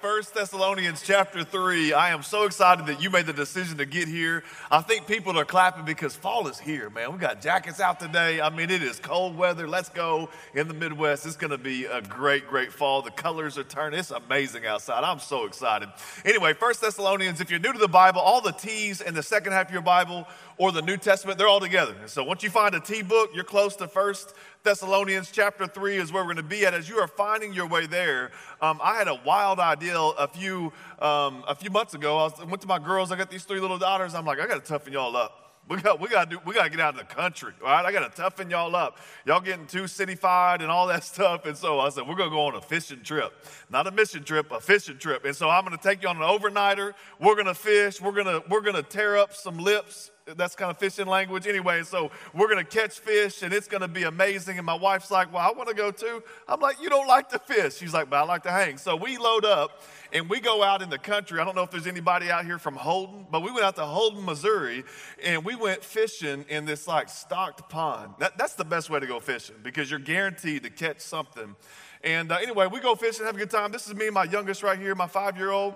1 Thessalonians chapter 3. I am so excited that you made the decision to get here. I think people are clapping because fall is here, man. We got jackets out today. I mean, it is cold weather. Let's go in the Midwest. It's going to be a great, great fall. The colors are turning. It's amazing outside. I'm so excited. Anyway, 1 Thessalonians, if you're new to the Bible, all the T's in the second half of your Bible or the New Testament, they're all together. So once you find a T book, you're close to First Thessalonians chapter 3 is where we're going to be at. As you are finding your way there, um, I had a wild idea a few, um, a few months ago. I was, went to my girls, I got these three little daughters. I'm like, I got to toughen y'all up. We got, we got to do, we got to get out of the country, right? I got to toughen y'all up. Y'all getting too cityfied and all that stuff. And so I said, we're going to go on a fishing trip. Not a mission trip, a fishing trip. And so I'm going to take you on an overnighter. We're going to fish. We're going to, we're going to tear up some lips that's kind of fishing language anyway. So we're going to catch fish and it's going to be amazing. And my wife's like, Well, I want to go too. I'm like, You don't like to fish. She's like, But I like to hang. So we load up and we go out in the country. I don't know if there's anybody out here from Holden, but we went out to Holden, Missouri, and we went fishing in this like stocked pond. That, that's the best way to go fishing because you're guaranteed to catch something. And uh, anyway, we go fishing, have a good time. This is me my youngest right here, my five year old.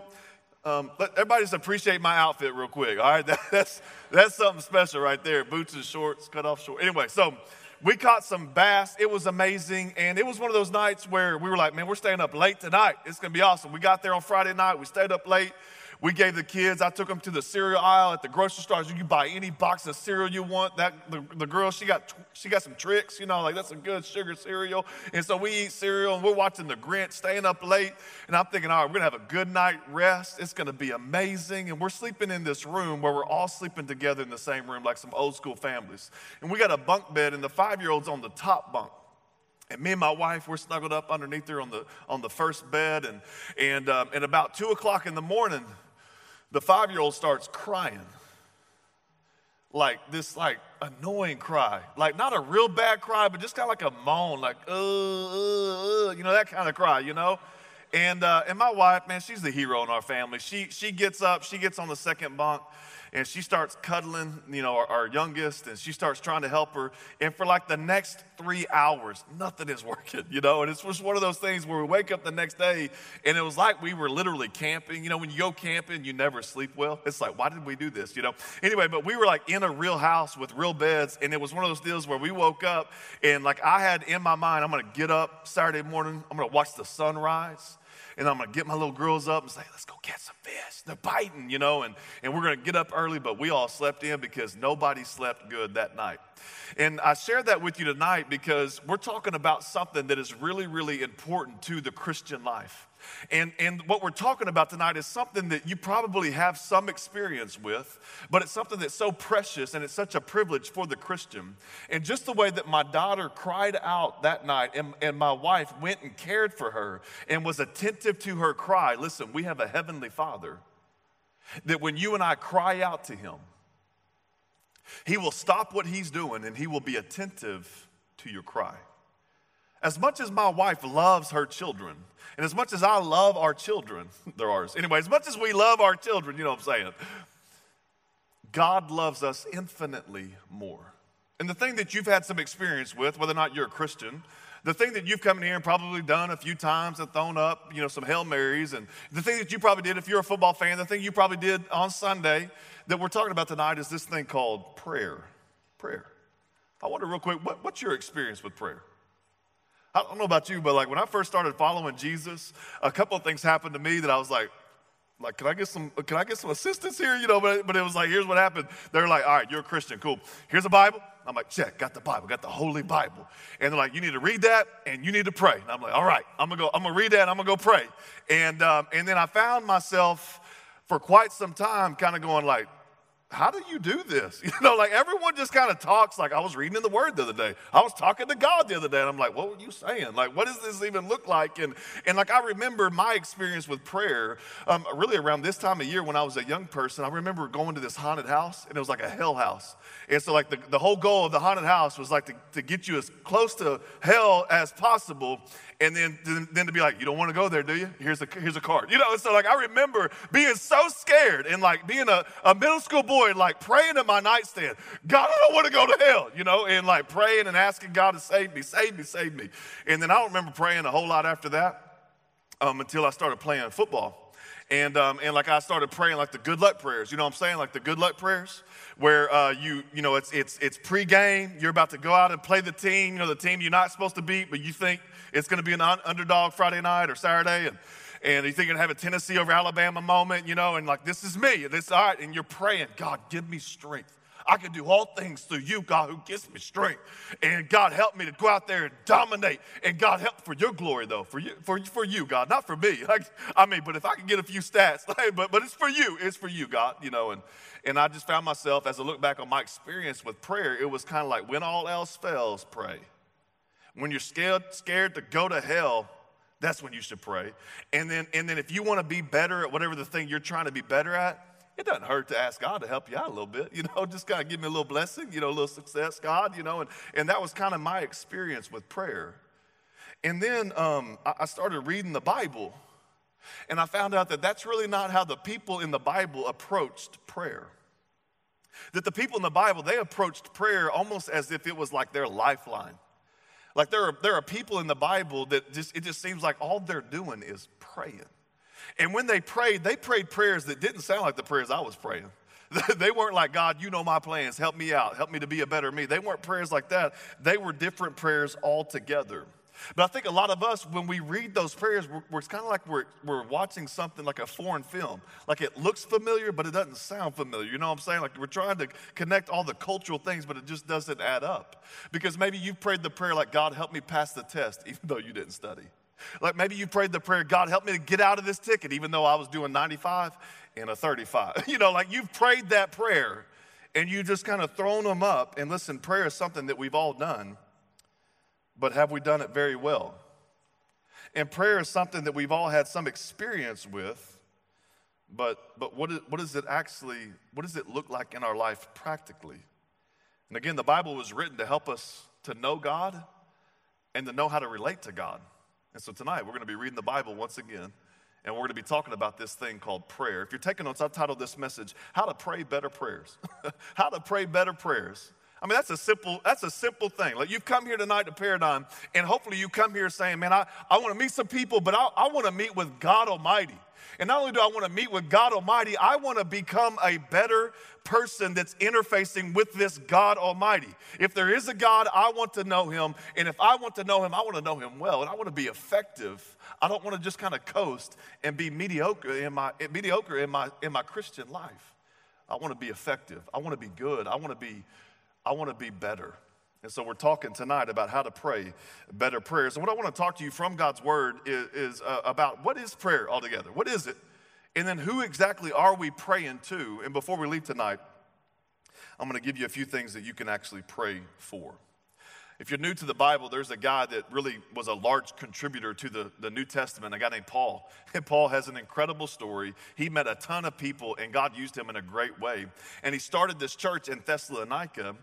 Um, let everybody just appreciate my outfit real quick. All right, that, that's that's something special right there. Boots and shorts, cut off short. Anyway, so we caught some bass. It was amazing, and it was one of those nights where we were like, "Man, we're staying up late tonight. It's gonna be awesome." We got there on Friday night. We stayed up late. We gave the kids, I took them to the cereal aisle at the grocery store. You can buy any box of cereal you want. That the, the girl, she got she got some Trix, you know, like that's a good sugar cereal. And so we eat cereal and we're watching the Grinch, staying up late. And I'm thinking, all right, we're gonna have a good night rest. It's gonna be amazing. And we're sleeping in this room where we're all sleeping together in the same room, like some old school families. And we got a bunk bed, and the five-year-old's on the top bunk. And me and my wife, we're snuggled up underneath her on the, on the first bed. And, and, um, and about two o'clock in the morning, the five year old starts crying. Like this like annoying cry. Like not a real bad cry but just kind of like a moan like uh, uh, uh, you know that kind of cry you know? And uh, and my wife man she's the hero in our family. She she gets up she gets on the second bunk and she starts cuddling, you know, our, our, youngest, and she starts trying to help her. And for like the next three hours, nothing is working, you know. And it's just one of those things where we wake up the next day, and it was like we were literally camping. You know, when you go camping, you never sleep well. It's like, why did we do this, you know? Anyway, but we were like in a real house with real beds, and it was one of those deals where we woke up, and like I had in my mind, I'm gonna get up Saturday morning, I'm gonna watch the sunrise and I'm gonna get my little girls up and say, let's go catch some fish. They're biting, you know, and, and we're gonna get up early, but we all slept in because nobody slept good that night. And I share that with you tonight because we're talking about something that is really, really important to the Christian life. And, and what we're talking about tonight is something that you probably have some experience with, but it's something that's so precious and it's such a privilege for the Christian. And just the way that my daughter cried out that night and, and my wife went and cared for her and was attentive to her cry. Listen, we have a heavenly father that when you and I cry out to him, he will stop what he's doing and he will be attentive to your cry. As much as my wife loves her children, and as much as I love our children, they're ours. Anyway, as much as we love our children, you know what I'm saying? God loves us infinitely more. And the thing that you've had some experience with, whether or not you're a Christian, the thing that you've come in here and probably done a few times and thrown up, you know, some Hail Marys, and the thing that you probably did if you're a football fan, the thing you probably did on Sunday that we're talking about tonight is this thing called prayer. Prayer. I wonder real quick, what, what's your experience with prayer? I don't know about you, but like when I first started following Jesus, a couple of things happened to me that I was like, like, can I get some, can I get some assistance here? You know, but, but it was like, here's what happened. They're like, all right, you're a Christian, cool. Here's a Bible. I'm like, check, got the Bible, got the Holy Bible. And they're like, you need to read that and you need to pray. And I'm like, all right, I'm gonna go, I'm gonna read that I'm gonna go pray. And, um, and then I found myself for quite some time kind of going like, how do you do this? You know, like everyone just kind of talks like I was reading in the Word the other day. I was talking to God the other day, and I'm like, what were you saying? Like, what does this even look like? And and like I remember my experience with prayer, um, really around this time of year when I was a young person. I remember going to this haunted house, and it was like a hell house. And so, like the, the whole goal of the haunted house was like to, to get you as close to hell as possible and then, then to be like, you don't want to go there, do you? Here's a, here's a card. You know, so like I remember being so scared and like being a, a middle school boy, like praying at my nightstand, God, I don't want to go to hell, you know, and like praying and asking God to save me, save me, save me. And then I don't remember praying a whole lot after that um, until I started playing football. And, um, and like I started praying like the good luck prayers, you know what I'm saying? Like the good luck prayers where uh, you, you know, it's, it's, it's pre-game, you're about to go out and play the team, you know, the team you're not supposed to beat, but you think it's going to be an underdog Friday night or Saturday. And, and you think you're to have a Tennessee over Alabama moment, you know, and like, this is me. This, all right. And you're praying, God, give me strength. I can do all things through you, God, who gives me strength. And God, help me to go out there and dominate. And God, help for your glory, though, for you, for, for you, God, not for me. Like, I mean, but if I can get a few stats, like, but, but it's for you. It's for you, God, you know. And, and I just found myself, as I look back on my experience with prayer, it was kind of like when all else fails, pray. When you're scared, scared to go to hell, that's when you should pray. And then, and then if you want to be better at whatever the thing you're trying to be better at, it doesn't hurt to ask God to help you out a little bit, you know, just kind of give me a little blessing, you know, a little success, God, you know, and, and that was kind of my experience with prayer. And then um, I started reading the Bible, and I found out that that's really not how the people in the Bible approached prayer. That the people in the Bible, they approached prayer almost as if it was like their lifeline. Like there are, there are people in the Bible that just, it just seems like all they're doing is praying. And when they prayed, they prayed prayers that didn't sound like the prayers I was praying. they weren't like, God, you know my plans, help me out, help me to be a better me. They weren't prayers like that. They were different prayers altogether. But I think a lot of us, when we read those prayers, we're, we're, it's kind of like we're, we're watching something like a foreign film. Like it looks familiar, but it doesn't sound familiar. You know what I'm saying? Like we're trying to connect all the cultural things, but it just doesn't add up. Because maybe you've prayed the prayer like, God, help me pass the test, even though you didn't study. Like maybe you prayed the prayer, God, help me to get out of this ticket, even though I was doing 95 and a 35. You know, like you've prayed that prayer and you just kind of thrown them up. And listen, prayer is something that we've all done, but have we done it very well? And prayer is something that we've all had some experience with, but, but what, is, what does it actually, what does it look like in our life practically? And again, the Bible was written to help us to know God and to know how to relate to God. And so tonight we're going to be reading the Bible once again, and we're going to be talking about this thing called prayer. If you're taking notes, I've titled this message, How to Pray Better Prayers. How to Pray Better Prayers. I mean, that's a simple, that's a simple thing. Like you've come here tonight to Paradigm, and hopefully you come here saying, Man, I, I want to meet some people, but I, I want to meet with God Almighty. And not only do I want to meet with God Almighty, I want to become a better person that's interfacing with this God Almighty. If there is a God, I want to know him. And if I want to know him, I want to know him well. And I want to be effective. I don't want to just kind of coast and be mediocre in my, mediocre in my, in my Christian life. I want to be effective. I want to be good. I want to be, I want to be better. And so we're talking tonight about how to pray better prayers. And what I want to talk to you from God's word is, is uh, about what is prayer altogether? What is it? And then who exactly are we praying to? And before we leave tonight, I'm going to give you a few things that you can actually pray for. If you're new to the Bible, there's a guy that really was a large contributor to the, the New Testament, a guy named Paul. And Paul has an incredible story. He met a ton of people, and God used him in a great way. And he started this church in Thessalonica,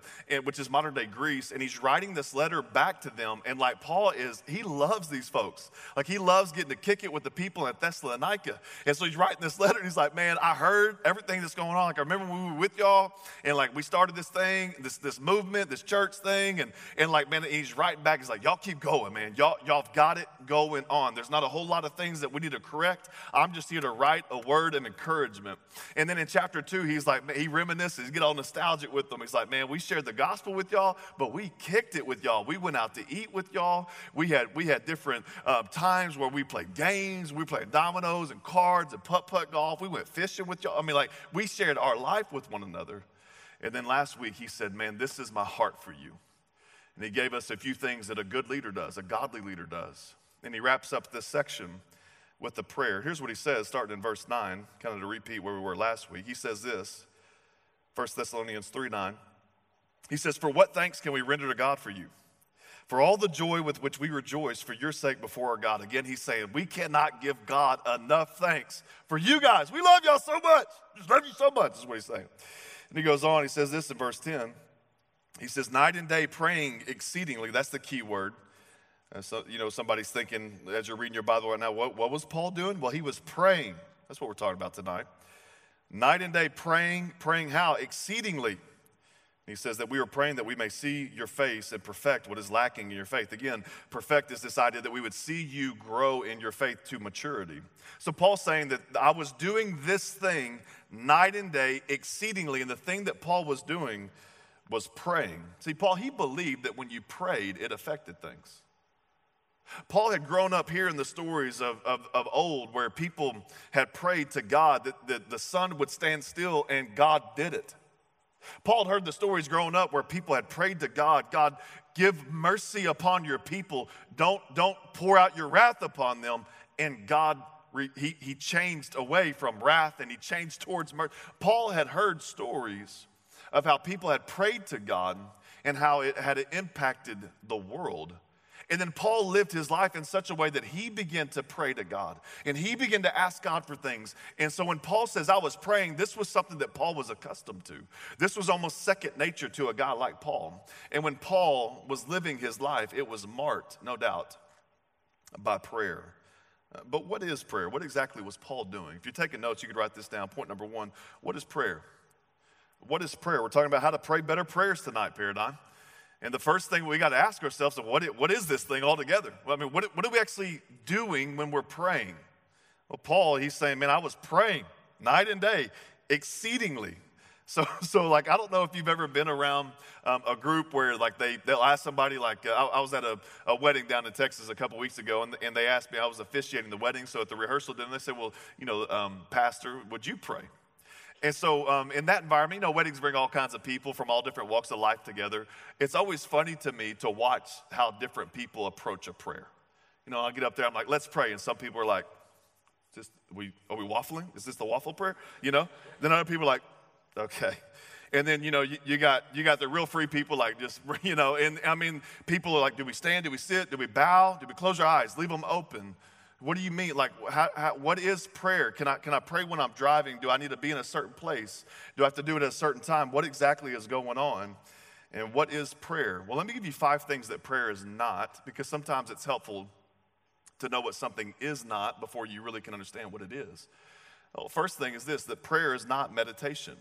which is modern day Greece, and he's writing this letter back to them. And like Paul is, he loves these folks. Like he loves getting to kick it with the people in Thessalonica. And so he's writing this letter, and he's like, Man, I heard everything that's going on. Like I remember when we were with y'all, and like we started this thing, this, this movement, this church thing, and, and like, like, man, he's writing back. He's like, y'all keep going, man. Y'all, y'all got it going on. There's not a whole lot of things that we need to correct. I'm just here to write a word of encouragement. And then in chapter two, he's like, he reminisces, get all nostalgic with them. He's like, man, we shared the gospel with y'all, but we kicked it with y'all. We went out to eat with y'all. We had we had different uh, times where we played games. We played dominoes and cards and putt putt golf. We went fishing with y'all. I mean, like we shared our life with one another. And then last week he said, man, this is my heart for you. And he gave us a few things that a good leader does, a godly leader does. And he wraps up this section with a prayer. Here's what he says, starting in verse 9, kind of to repeat where we were last week. He says this 1 Thessalonians 3 9. He says, For what thanks can we render to God for you? For all the joy with which we rejoice for your sake before our God. Again, he's saying, We cannot give God enough thanks for you guys. We love y'all so much. Just love you so much, is what he's saying. And he goes on, he says this in verse 10. He says, Night and day praying exceedingly. That's the key word. Uh, so, you know, somebody's thinking as you're reading your Bible right now, what, what was Paul doing? Well, he was praying. That's what we're talking about tonight. Night and day praying, praying how? Exceedingly. He says that we are praying that we may see your face and perfect what is lacking in your faith. Again, perfect is this idea that we would see you grow in your faith to maturity. So Paul's saying that I was doing this thing night and day exceedingly, and the thing that Paul was doing was praying. See, Paul, he believed that when you prayed, it affected things. Paul had grown up hearing the stories of, of, of, old where people had prayed to God that, that the sun would stand still and God did it. Paul had heard the stories growing up where people had prayed to God, God, give mercy upon your people. Don't, don't pour out your wrath upon them. And God, he, he changed away from wrath and he changed towards mercy. Paul had heard stories of how people had prayed to God and how it had impacted the world. And then Paul lived his life in such a way that he began to pray to God and he began to ask God for things. And so when Paul says, I was praying, this was something that Paul was accustomed to. This was almost second nature to a guy like Paul. And when Paul was living his life, it was marked, no doubt, by prayer. But what is prayer? What exactly was Paul doing? If you're taking notes, you could write this down. Point number one What is prayer? What is prayer? We're talking about how to pray better prayers tonight, Paradigm. And the first thing we got to ask ourselves is what, what is this thing altogether? Well, I mean, what, what are we actually doing when we're praying? Well, Paul, he's saying, man, I was praying night and day, exceedingly. So, so like, I don't know if you've ever been around um, a group where like they, they'll ask somebody, like, uh, I, I, was at a, a, wedding down in Texas a couple weeks ago, and, and they asked me, I was officiating the wedding. So at the rehearsal dinner, they said, well, you know, um, Pastor, would you pray? And so, um, in that environment, you know, weddings bring all kinds of people from all different walks of life together. It's always funny to me to watch how different people approach a prayer. You know, I get up there, I'm like, let's pray. And some people are like, just, we, are we waffling? Is this the waffle prayer? You know? Then other people are like, okay. And then, you know, you, you, got, you got the real free people, like just, you know, and I mean, people are like, do we stand? Do we sit? Do we bow? Do we close our eyes? Leave them open. What do you mean? Like, how, how, what is prayer? Can I, can I pray when I'm driving? Do I need to be in a certain place? Do I have to do it at a certain time? What exactly is going on? And what is prayer? Well, let me give you five things that prayer is not, because sometimes it's helpful to know what something is not before you really can understand what it is. Well, first thing is this that prayer is not meditation.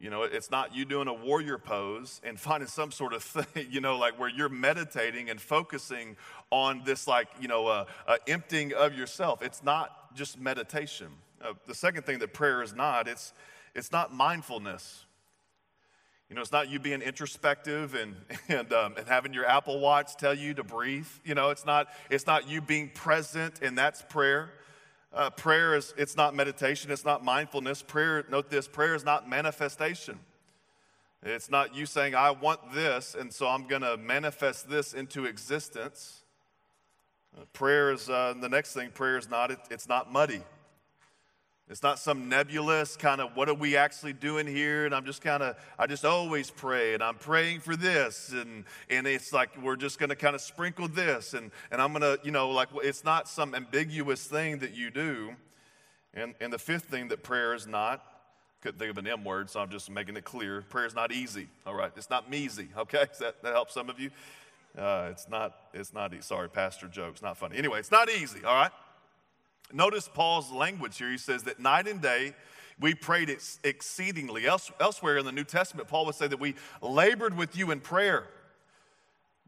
You know, it's not you doing a warrior pose and finding some sort of thing, you know, like where you're meditating and focusing on this, like, you know, uh, uh, emptying of yourself. It's not just meditation. Uh, the second thing that prayer is not, it's, it's not mindfulness. You know, it's not you being introspective and, and, um, and having your Apple Watch tell you to breathe. You know, it's not, it's not you being present, and that's prayer. Uh, prayer is it's not meditation, it's not mindfulness. Prayer, note this, prayer is not manifestation. It's not you saying, I want this, and so I'm going to manifest this into existence. Uh, prayer is uh, the next thing, prayer is not, it, it's not muddy. It's not some nebulous kind of what are we actually doing here? And I'm just kind of, I just always pray and I'm praying for this. And, and it's like we're just going to kind of sprinkle this. And, and I'm going to, you know, like it's not some ambiguous thing that you do. And, and the fifth thing that prayer is not, couldn't think of an M word, so I'm just making it clear. Prayer is not easy, all right? It's not measy, okay? That, that help some of you? Uh, it's not, it's not, sorry, pastor jokes, not funny. Anyway, it's not easy, all right? Notice Paul's language here. He says that night and day we prayed exceedingly. elsewhere in the New Testament, Paul would say that we labored with you in prayer.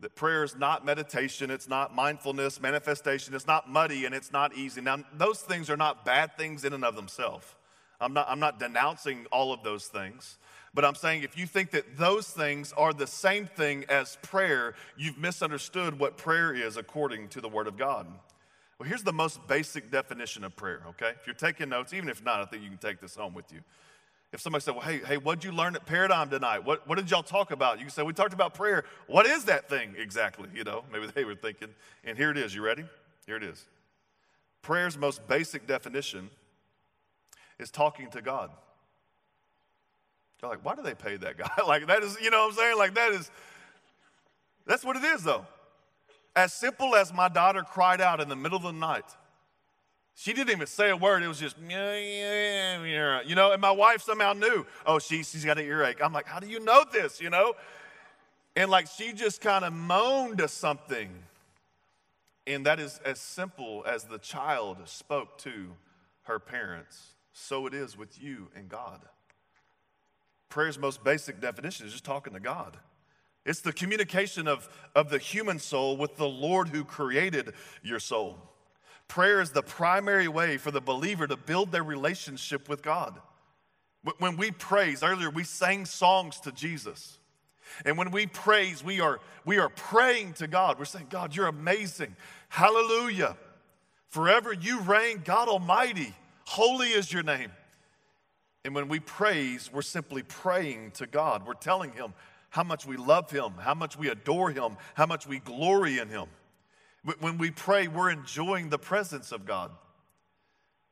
That prayer is not meditation, it's not mindfulness, manifestation, it's not muddy, and it's not easy. Now, those things are not bad things in and of themselves. I'm not, I'm not denouncing all of those things. But I'm saying if you think that those things are the same thing as prayer, you've misunderstood what prayer is according to the Word of God. Well, here's the most basic definition of prayer, okay? If you're taking notes, even if not, I think you can take this home with you. If somebody said, Well, hey, hey, what'd you learn at Paradigm tonight? What, what did y'all talk about? You can say, We talked about prayer. What is that thing exactly? You know, maybe they were thinking. And here it is. You ready? Here it is. Prayer's most basic definition is talking to God. You're like, why do they pay that guy? like, that is, you know what I'm saying? Like, that is, that's what it is, though. As simple as my daughter cried out in the middle of the night. She didn't even say a word. It was just, you know, and my wife somehow knew, oh, she, she's got an earache. I'm like, how do you know this, you know? And like she just kind of moaned to something. And that is as simple as the child spoke to her parents. So it is with you and God. Prayer's most basic definition is just talking to God. It's the communication of, of the human soul with the Lord who created your soul. Prayer is the primary way for the believer to build their relationship with God. When we praise, earlier we sang songs to Jesus. And when we praise, we are, we are praying to God. We're saying, God, you're amazing. Hallelujah. Forever you reign, God Almighty. Holy is your name. And when we praise, we're simply praying to God. We're telling Him how much we love Him, how much we adore Him, how much we glory in Him. When we pray, we're enjoying the presence of God.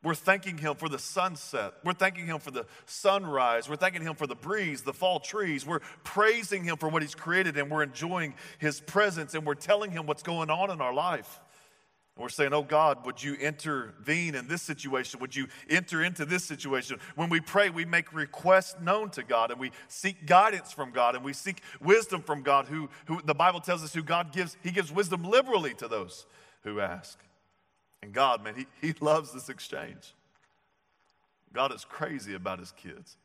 We're thanking Him for the sunset. We're thanking Him for the sunrise. We're thanking Him for the breeze, the fall trees. We're praising Him for what He's created and we're enjoying His presence and we're telling Him what's going on in our life. And we're saying, Oh God, would you intervene in this situation? Would you enter into this situation? When we pray, we make requests known to God and we seek guidance from God and we seek wisdom from God, who, who the Bible tells us who God gives, He gives wisdom liberally to those who ask. And God, man, He, he loves this exchange. God is crazy about His kids.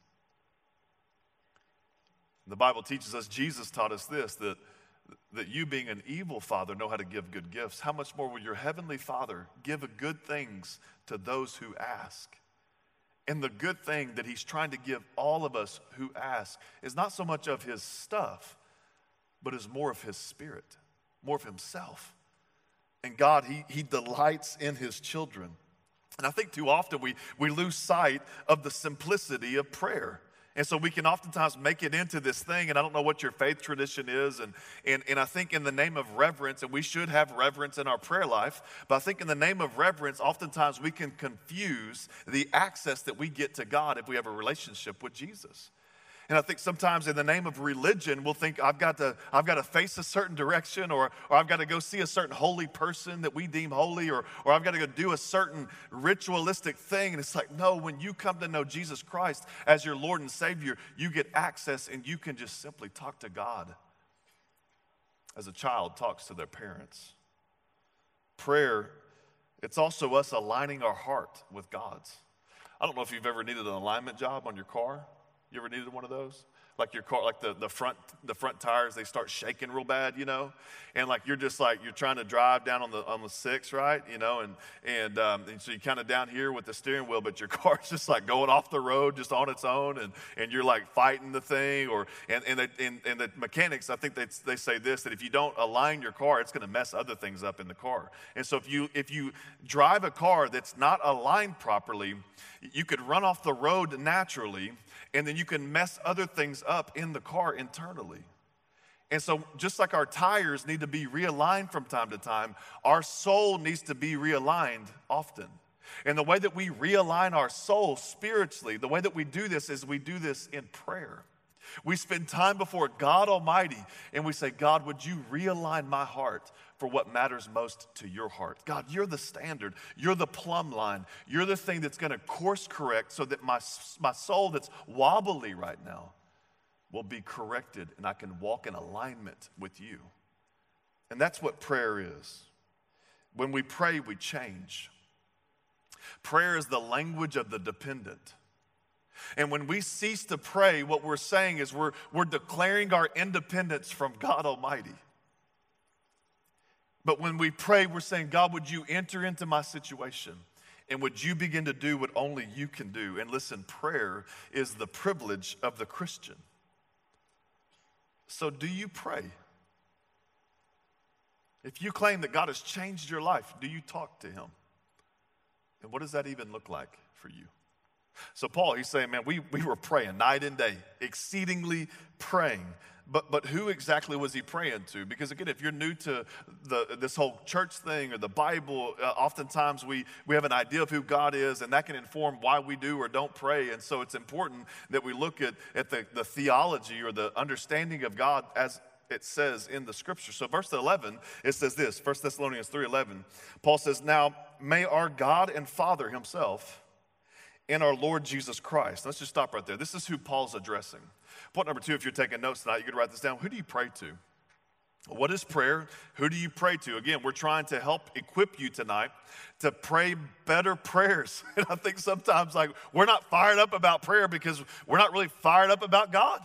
The Bible teaches us, Jesus taught us this, that that you, being an evil father, know how to give good gifts, how much more will your heavenly father give good things to those who ask? And the good thing that he's trying to give all of us who ask is not so much of his stuff, but is more of his spirit, more of himself. And God, he, he delights in his children. And I think too often we, we lose sight of the simplicity of prayer. And so we can oftentimes make it into this thing, and I don't know what your faith tradition is. And, and, and I think in the name of reverence, and we should have reverence in our prayer life, but I think in the name of reverence, oftentimes we can confuse the access that we get to God if we have a relationship with Jesus. And I think sometimes in the name of religion, we'll think I've got to, I've got to face a certain direction or, or I've got to go see a certain holy person that we deem holy or, or I've got to go do a certain ritualistic thing. And it's like, no, when you come to know Jesus Christ as your Lord and Savior, you get access and you can just simply talk to God as a child talks to their parents. Prayer, it's also us aligning our heart with God's. I don't know if you've ever needed an alignment job on your car. You ever needed one of those? Like your car, like the, the front the front tires, they start shaking real bad, you know, and like you're just like you're trying to drive down on the on the six, right, you know, and and, um, and so you're kind of down here with the steering wheel, but your car's just like going off the road just on its own, and and you're like fighting the thing, or and and the, and, and the mechanics, I think they they say this that if you don't align your car, it's going to mess other things up in the car, and so if you if you drive a car that's not aligned properly, you could run off the road naturally and then you can mess other things up in the car internally. And so, just like our tires need to be realigned from time to time, our soul needs to be realigned often. And the way that we realign our soul spiritually, the way that we do this is we do this in prayer. We spend time before God Almighty and we say, God, would you realign my heart for what matters most to your heart. God, you're the standard. You're the plumb line. You're the thing that's going to course correct so that my, my soul that's wobbly right now will be corrected and I can walk in alignment with you. And that's what prayer is. When we pray, we change. Prayer is the language of the dependent. And when we cease to pray, what we're saying is we're, we're declaring our independence from God Almighty. But when we pray, we're saying, God, would you enter into my situation? And would you begin to do what only you can do? And listen, prayer is the privilege of the Christian. So, do you pray? If you claim that God has changed your life, do you talk to Him? And what does that even look like for you? So, Paul, he's saying, man, we, we were praying night and day, exceedingly praying but, but who exactly was he praying to? Because again, if you're new to the, this whole church thing or the Bible, uh, oftentimes we, we have an idea of who God is, and that can inform why we do or don't pray. And so it's important that we look at, at the, the theology or the understanding of God as it says in the scripture. So verse 11, it says this, 1 Thessalonians 3.11, Paul says, Now may our God and Father himself and our Lord Jesus Christ. Let's just stop right there. This is who Paul's addressing. Point number two, if you're taking notes tonight, you could write this down. Who do you pray to? What is prayer? Who do you pray to? Again, we're trying to help equip you tonight to pray better prayers. And I think sometimes like we're not fired up about prayer because we're not really fired up about God.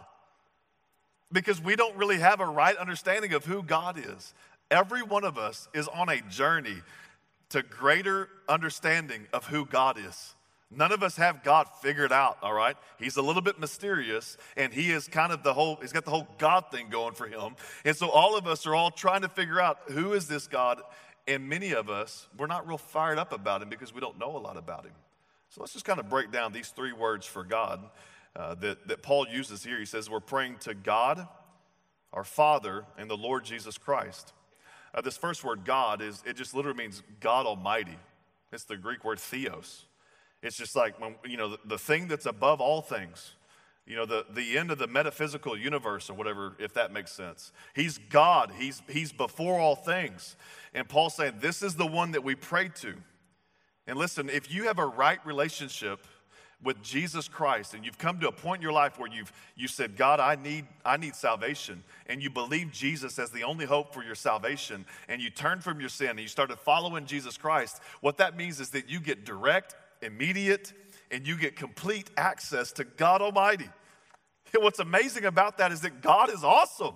Because we don't really have a right understanding of who God is. Every one of us is on a journey to greater understanding of who God is. None of us have God figured out, all right? He's a little bit mysterious, and he is kind of the whole, he's got the whole God thing going for him. And so all of us are all trying to figure out who is this God, and many of us, we're not real fired up about him because we don't know a lot about him. So let's just kind of break down these three words for God uh, that, that Paul uses here. He says, We're praying to God, our Father, and the Lord Jesus Christ. Uh, this first word, God, is it just literally means God Almighty. It's the Greek word theos. It's just like, you know, the, the thing that's above all things, you know, the, the end of the metaphysical universe or whatever, if that makes sense. He's God, he's, he's before all things. And Paul's saying, this is the one that we pray to. And listen, if you have a right relationship with Jesus Christ and you've come to a point in your life where you've you said, God, I need, I need salvation, and you believe Jesus as the only hope for your salvation, and you turn from your sin and you started following Jesus Christ, what that means is that you get direct immediate, and you get complete access to God Almighty. And what's amazing about that is that God is awesome.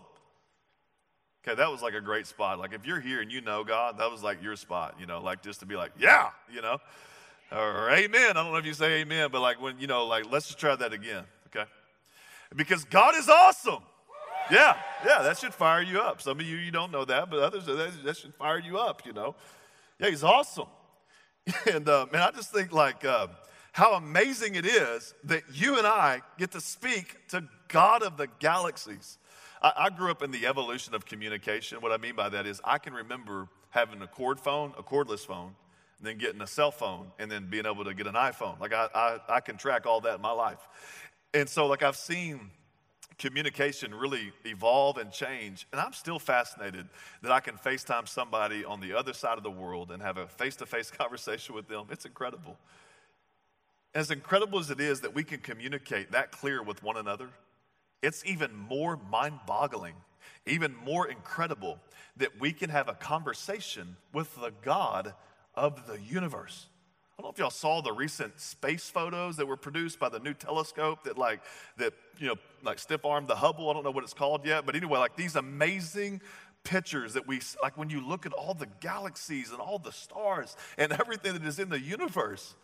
Okay, that was like a great spot. Like if you're here and you know God, that was like your spot, you know, like just to be like, yeah, you know, or amen. I don't know if you say amen, but like when, you know, like let's just try that again, okay? Because God is awesome. Yeah, yeah, that should fire you up. Some of you, you don't know that, but others, that should fire you up, you know. Yeah, he's awesome. And uh, man, I just think like uh, how amazing it is that you and I get to speak to God of the galaxies. I, I grew up in the evolution of communication. What I mean by that is I can remember having a cord phone, a cordless phone, and then getting a cell phone, and then being able to get an iPhone. Like I, I, I can track all that in my life. And so like I've seen communication really evolve and change. And I'm still fascinated that I can FaceTime somebody on the other side of the world and have a face to face conversation with them. It's incredible. As incredible as it is that we can communicate that clear with one another, it's even more mind boggling, even more incredible that we can have a conversation with the God of the universe. I don't know if y'all saw the recent space photos that were produced by the new telescope that like that you know like stiff arm the Hubble. I don't know what it's called yet, but anyway, like these amazing pictures that we like when you look at all the galaxies and all the stars and everything that is in the universe,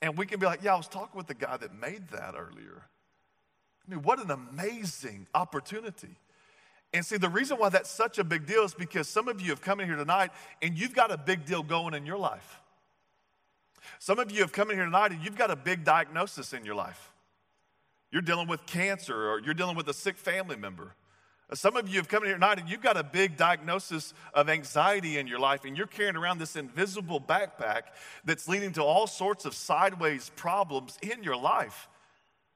and we can be like, yeah, I was talking with the guy that made that earlier. I mean, what an amazing opportunity. And see, the reason why that's such a big deal is because some of you have come in here tonight and you've got a big deal going in your life. Some of you have come in here tonight and you've got a big diagnosis in your life. You're dealing with cancer or you're dealing with a sick family member. Some of you have come in here tonight and you've got a big diagnosis of anxiety in your life, and you're carrying around this invisible backpack that's leading to all sorts of sideways problems in your life.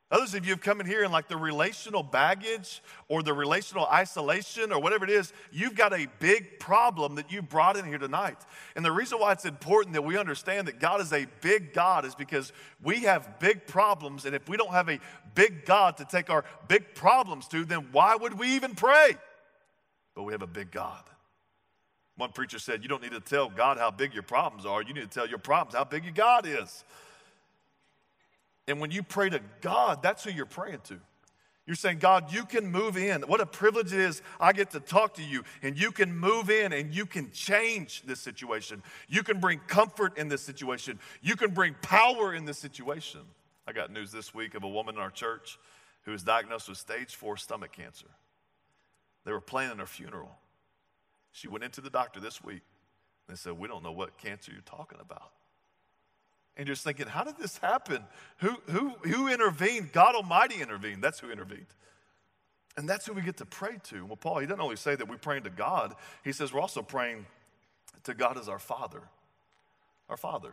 Others of you have come in here and like the relational baggage or the relational isolation or whatever it is, you've got a big problem that you brought in here tonight. And the reason why it's important that we understand that God is a big God is because we have big problems. And if we don't have a big God to take our big problems to, then why would we even pray? But we have a big God. One preacher said, You don't need to tell God how big your problems are, you need to tell your problems how big your God is. And when you pray to God, that's who you're praying to. You're saying, God, you can move in. What a privilege it is. I get to talk to you, and you can move in and you can change this situation. You can bring comfort in this situation. You can bring power in this situation. I got news this week of a woman in our church who was diagnosed with stage four stomach cancer. They were planning her funeral. She went into the doctor this week. They said, We don't know what cancer you're talking about and just thinking, how did this happen? Who, who, who intervened? God Almighty intervened. That's who intervened. And that's who we get to pray to. Well, Paul, he doesn't only say that we're praying to God, he says we're also praying to God as our Father. Our Father.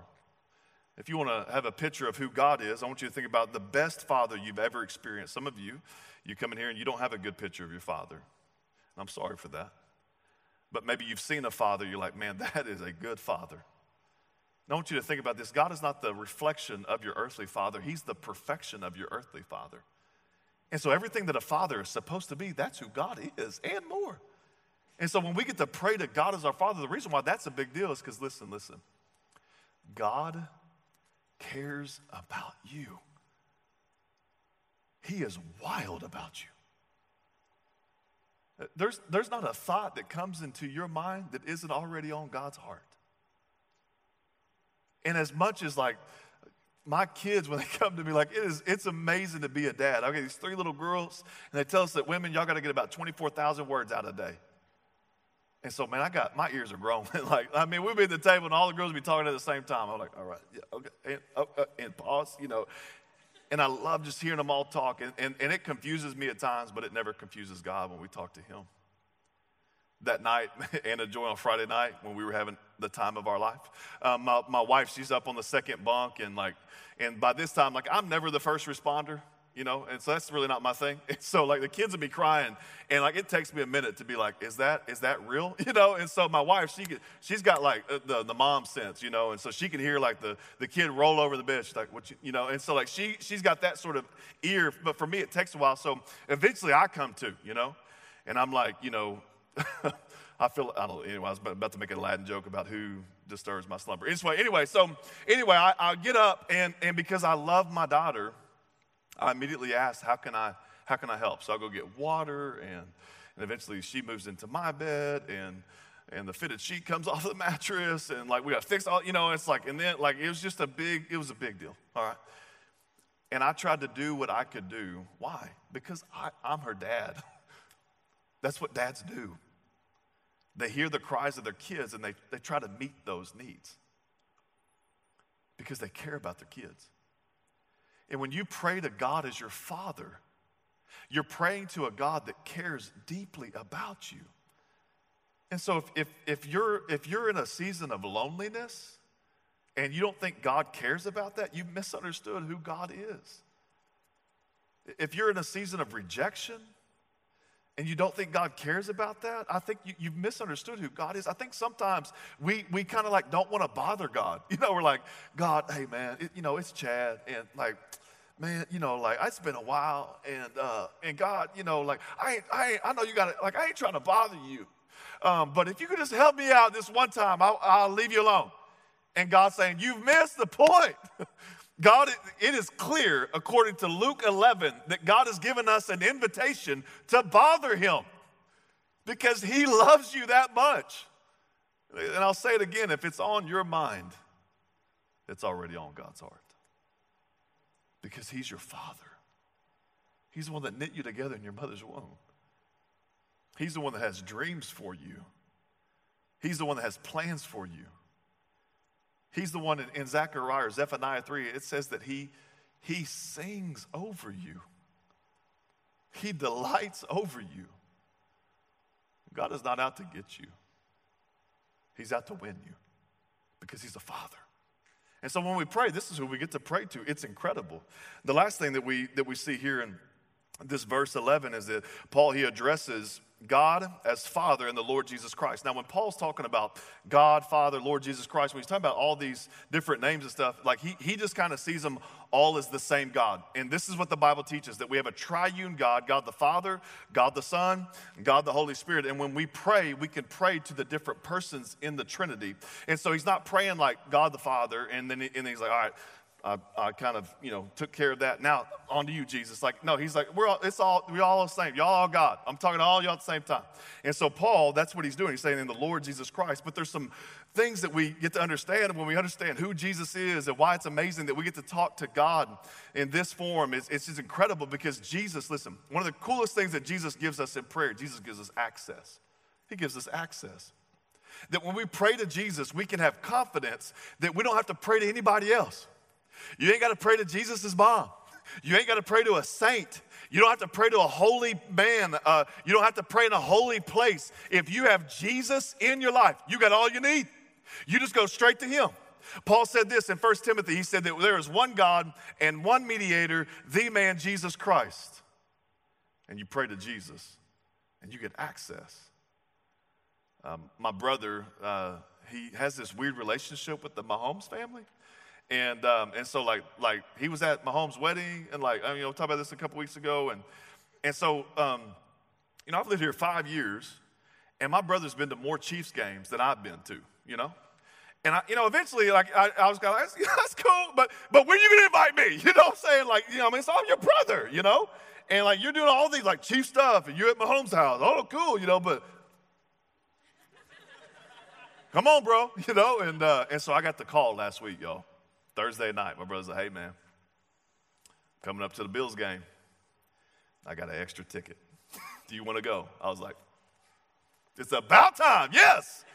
If you want to have a picture of who God is, I want you to think about the best father you've ever experienced. Some of you, you come in here and you don't have a good picture of your father. And I'm sorry for that. But maybe you've seen a father, you're like, man, that is a good father. I want you to think about this God is not the reflection of your earthly father, He's the perfection of your earthly father. And so, everything that a father is supposed to be, that's who God is, and more. And so, when we get to pray to God as our father, the reason why that's a big deal is because, listen, listen, God cares about you. He is wild about you. There's, there's not a thought that comes into your mind that isn't already on God's heart. And as much as like my kids, when they come to me, like it is, it's amazing to be a dad. I get these three little girls, and they tell us that women, y'all got to get about 24,000 words out a day. And so, man, I got my ears are growing. like, I mean, we'd be at the table and all the girls would be talking at the same time. I'm like, all right, yeah, okay, and, uh, uh, and pause, you know. And I love just hearing them all talk. And, and, and it confuses me at times, but it never confuses God when we talk to Him. That night, Anna Joy on Friday night, when we were having the time of our life, um, my, my wife, she's up on the second bunk. And like, and by this time, like, I'm never the first responder you know, and so that's really not my thing. And so like the kids would be crying, and like it takes me a minute to be like, is that is that real? You know, and so my wife, she she's got like uh, the the mom sense, you know, and so she can hear like the the kid roll over the bed. She's like, what you, you know, and so like she she's got that sort of ear, but for me it takes a while. So eventually I come to, you know, and I'm like, you know. I feel, I don't know, anyway, I was about to make a Latin joke about who disturbs my slumber. Anyway, anyway, so anyway, I, I get up and, and because I love my daughter, I immediately asked, how can I, how can I help? So I go get water, and, and eventually she moves into my bed, and, and the fitted sheet comes off the mattress, and like we got to fix all, you know, it's like, and then like it was just a big, it was a big deal, all right? And I tried to do what I could do. Why? Because I, I'm her dad. That's what dads do. They hear the cries of their kids and they, they try to meet those needs because they care about their kids. And when you pray to God as your Father, you're praying to a God that cares deeply about you. And so if, if, if, you're, if you're in a season of loneliness and you don't think God cares about that, you've misunderstood who God is. If you're in a season of rejection and you don't think God cares about that, I think you, have misunderstood who God is. I think sometimes we, we kind of like don't want to bother God. You know, we're like, God, hey man, it, you know, it's Chad, and like, man, you know, like it's been a while, and uh, and God, you know, like I I I know you got to, like I ain't trying to bother you, um, but if you could just help me out this one time, I'll, I'll leave you alone. And God's saying, you've missed the point. God, it is clear, according to Luke 11, that God has given us an invitation to bother Him because He loves you that much. And I'll say it again if it's on your mind, it's already on God's heart because He's your Father. He's the one that knit you together in your mother's womb. He's the one that has dreams for you. He's the one that has plans for you. He's the one in, in Zechariah Zephaniah 3, it says that he, he sings over you. He delights over you. God is not out to get you. He's out to win you because he's a father. And so when we pray, this is who we get to pray to. It's incredible. The last thing that we that we see here in this verse 11 is that Paul he addresses God as Father and the Lord Jesus Christ. Now, when Paul's talking about God, Father, Lord Jesus Christ, when he's talking about all these different names and stuff, like he, he just kind of sees them all as the same God. And this is what the Bible teaches that we have a triune God God the Father, God the Son, God the Holy Spirit. And when we pray, we can pray to the different persons in the Trinity. And so he's not praying like God the Father, and then, he, and then he's like, all right, I, I, kind of, you know, took care of that. Now, on to you, Jesus. Like, no, he's like, we're all, it's all, we all the same. Y'all all God. I'm talking to all y'all at the same time. And so Paul, that's what he's doing. He's saying in the Lord Jesus Christ. But there's some things that we get to understand when we understand who Jesus is and why it's amazing that we get to talk to God in this form. It's, it's just incredible because Jesus, listen, one of the coolest things that Jesus gives us in prayer, Jesus gives us access. He gives us access. That when we pray to Jesus, we can have confidence that we don't have to pray to anybody else. You ain't got to pray to Jesus' mom. You ain't got to pray to a saint. You don't have to pray to a holy man. Uh, you don't have to pray in a holy place. If you have Jesus in your life, you got all you need. You just go straight to him. Paul said this in 1 Timothy. He said that there is one God and one mediator, the man Jesus Christ. And you pray to Jesus and you get access. Um, my brother, uh, he has this weird relationship with the Mahomes family. And, um, and so like, like he was at Mahomes' wedding and like, I mean, you know, talked about this a couple weeks ago. And, and so, um, you know, I've lived here five years and my brother's been to more Chiefs games than I've been to, you know? And I, you know, eventually, like I, I was kind of like, that's, that's, cool, but but when you gonna invite me? You know what I'm saying? Like, you know, I mean, so I'm your brother, you know, and like you're doing all these like chief stuff, and you're at Mahomes' house. Oh, cool, you know, but come on, bro, you know. And uh, and so I got the call last week, y'all. Thursday night, my brother's like, hey man, coming up to the Bills game. I got an extra ticket. Do you want to go? I was like, it's about time. Yes